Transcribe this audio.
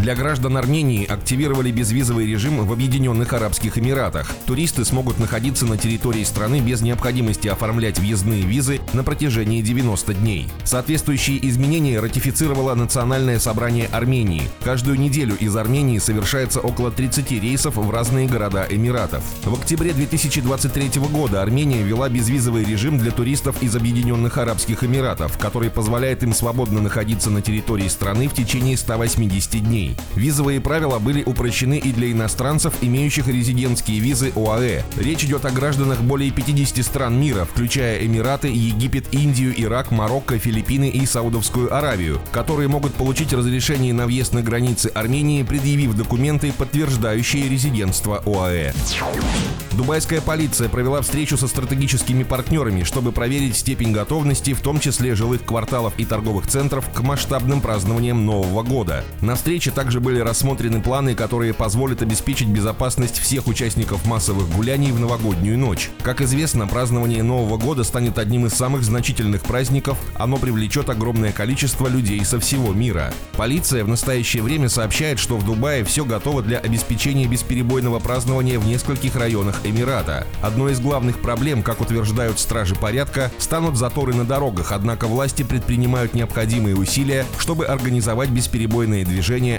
Для граждан Армении активировали безвизовый режим в Объединенных Арабских Эмиратах. Туристы смогут находиться на территории страны без необходимости оформлять въездные визы на протяжении 90 дней. Соответствующие изменения ратифицировало Национальное собрание Армении. Каждую неделю из Армении совершается около 30 рейсов в разные города Эмиратов. В октябре 2023 года Армения ввела безвизовый режим для туристов из Объединенных Арабских Эмиратов, который позволяет им свободно находиться на территории страны в течение 180 дней. Визовые правила были упрощены и для иностранцев, имеющих резидентские визы ОАЭ. Речь идет о гражданах более 50 стран мира, включая Эмираты, Египет, Индию, Ирак, Марокко, Филиппины и Саудовскую Аравию, которые могут получить разрешение на въезд на границы Армении, предъявив документы, подтверждающие резидентство ОАЭ. Дубайская полиция провела встречу со стратегическими партнерами, чтобы проверить степень готовности, в том числе жилых кварталов и торговых центров, к масштабным празднованиям Нового года. На встрече также были рассмотрены планы, которые позволят обеспечить безопасность всех участников массовых гуляний в новогоднюю ночь. Как известно, празднование Нового года станет одним из самых значительных праздников, оно привлечет огромное количество людей со всего мира. Полиция в настоящее время сообщает, что в Дубае все готово для обеспечения бесперебойного празднования в нескольких районах Эмирата. Одной из главных проблем, как утверждают стражи порядка, станут заторы на дорогах, однако власти предпринимают необходимые усилия, чтобы организовать бесперебойное движение